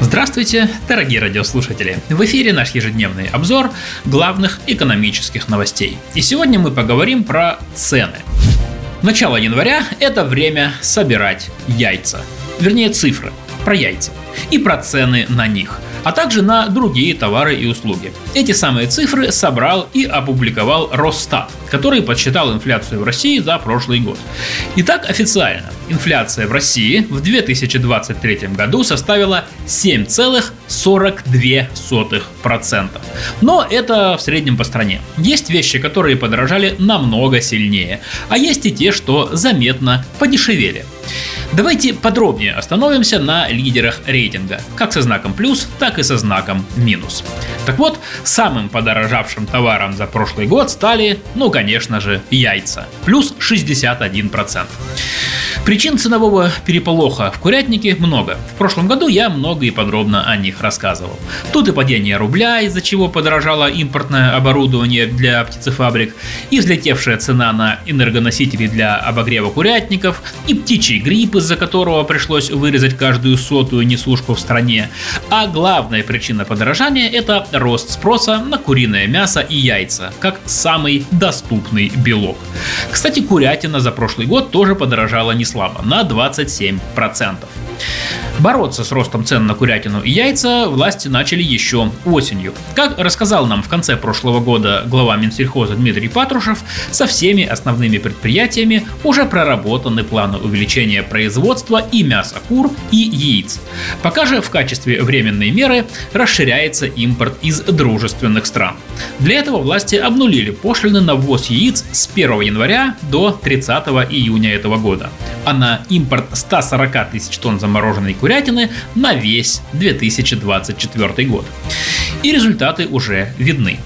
Здравствуйте, дорогие радиослушатели! В эфире наш ежедневный обзор главных экономических новостей. И сегодня мы поговорим про цены. Начало января – это время собирать яйца. Вернее, цифры про яйца и про цены на них – а также на другие товары и услуги. Эти самые цифры собрал и опубликовал Росстат, который подсчитал инфляцию в России за прошлый год. Итак, официально, инфляция в России в 2023 году составила 7,42%. Но это в среднем по стране. Есть вещи, которые подорожали намного сильнее, а есть и те, что заметно подешевели. Давайте подробнее остановимся на лидерах рейтинга, как со знаком плюс, так и со знаком минус. Так вот, самым подорожавшим товаром за прошлый год стали, ну конечно же, яйца, плюс 61%. Причин ценового переполоха в курятнике много. В прошлом году я много и подробно о них рассказывал. Тут и падение рубля, из-за чего подорожало импортное оборудование для птицефабрик, и взлетевшая цена на энергоносители для обогрева курятников, и птичий грипп, из-за которого пришлось вырезать каждую сотую несушку в стране. А главная причина подорожания – это рост спроса на куриное мясо и яйца, как самый доступный белок. Кстати, курятина за прошлый год тоже подорожала не слабо, на 27%. Бороться с ростом цен на курятину и яйца власти начали еще осенью. Как рассказал нам в конце прошлого года глава Минсельхоза Дмитрий Патрушев, со всеми основными предприятиями уже проработаны планы увеличения производства и мяса кур, и яиц. Пока же в качестве временной меры расширяется импорт из дружественных стран. Для этого власти обнулили пошлины на ввоз яиц с 1 января до 30 июня этого года. А на импорт 140 тысяч тонн замороженной курятины на весь 2024 год. И результаты уже видны.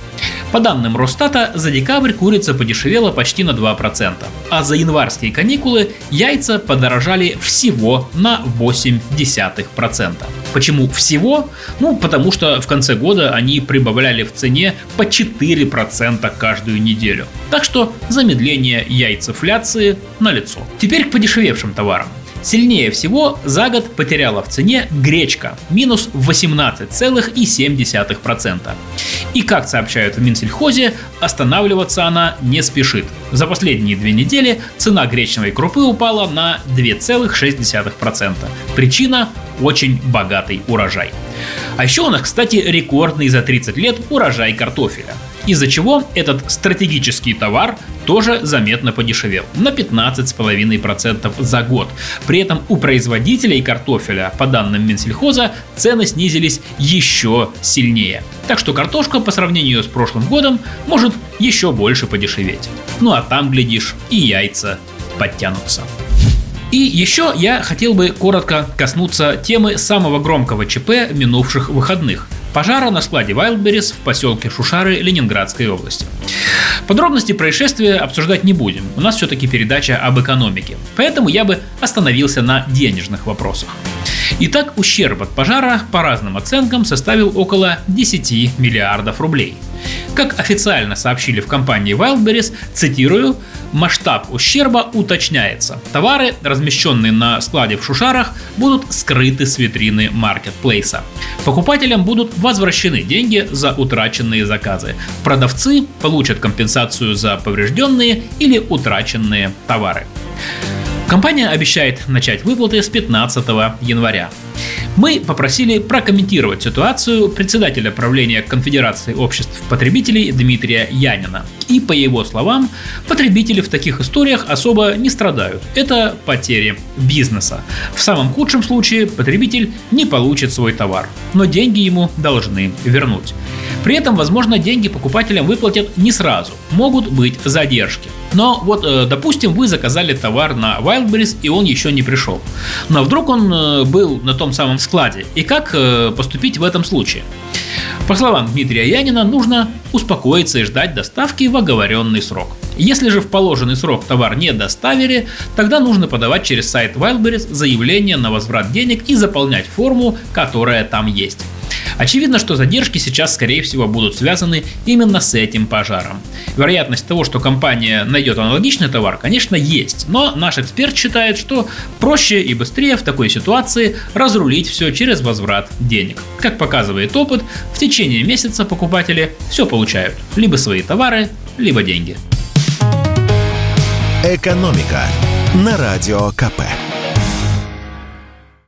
По данным Росстата, за декабрь курица подешевела почти на 2%, а за январские каникулы яйца подорожали всего на 0,8%. Почему всего? Ну, потому что в конце года они прибавляли в цене по 4% каждую неделю. Так что замедление яйцефляции налицо. Теперь к подешевевшим товарам. Сильнее всего за год потеряла в цене гречка – минус 18,7%. И как сообщают в Минсельхозе, останавливаться она не спешит. За последние две недели цена гречневой крупы упала на 2,6%. Причина – очень богатый урожай. А еще у нас, кстати, рекордный за 30 лет урожай картофеля – из-за чего этот стратегический товар тоже заметно подешевел на 15,5% за год. При этом у производителей картофеля, по данным Минсельхоза, цены снизились еще сильнее. Так что картошка по сравнению с прошлым годом может еще больше подешеветь. Ну а там, глядишь, и яйца подтянутся. И еще я хотел бы коротко коснуться темы самого громкого ЧП минувших выходных – пожара на складе Wildberries в поселке Шушары Ленинградской области. Подробности происшествия обсуждать не будем, у нас все-таки передача об экономике, поэтому я бы остановился на денежных вопросах. Итак, ущерб от пожара по разным оценкам составил около 10 миллиардов рублей – как официально сообщили в компании Wildberries, цитирую, масштаб ущерба уточняется. Товары, размещенные на складе в Шушарах, будут скрыты с витрины маркетплейса. Покупателям будут возвращены деньги за утраченные заказы. Продавцы получат компенсацию за поврежденные или утраченные товары. Компания обещает начать выплаты с 15 января. Мы попросили прокомментировать ситуацию председателя правления Конфедерации обществ потребителей Дмитрия Янина. И по его словам, потребители в таких историях особо не страдают. Это потери бизнеса. В самом худшем случае потребитель не получит свой товар, но деньги ему должны вернуть. При этом, возможно, деньги покупателям выплатят не сразу, могут быть задержки. Но вот, э, допустим, вы заказали товар на Wildberries, и он еще не пришел. Но вдруг он э, был на том самом складе. И как э, поступить в этом случае? По словам Дмитрия Янина, нужно успокоиться и ждать доставки в оговоренный срок. Если же в положенный срок товар не доставили, тогда нужно подавать через сайт Wildberries заявление на возврат денег и заполнять форму, которая там есть. Очевидно, что задержки сейчас, скорее всего, будут связаны именно с этим пожаром. Вероятность того, что компания найдет аналогичный товар, конечно, есть, но наш эксперт считает, что проще и быстрее в такой ситуации разрулить все через возврат денег. Как показывает опыт, в течение месяца покупатели все получают. Либо свои товары, либо деньги. Экономика на радио КП.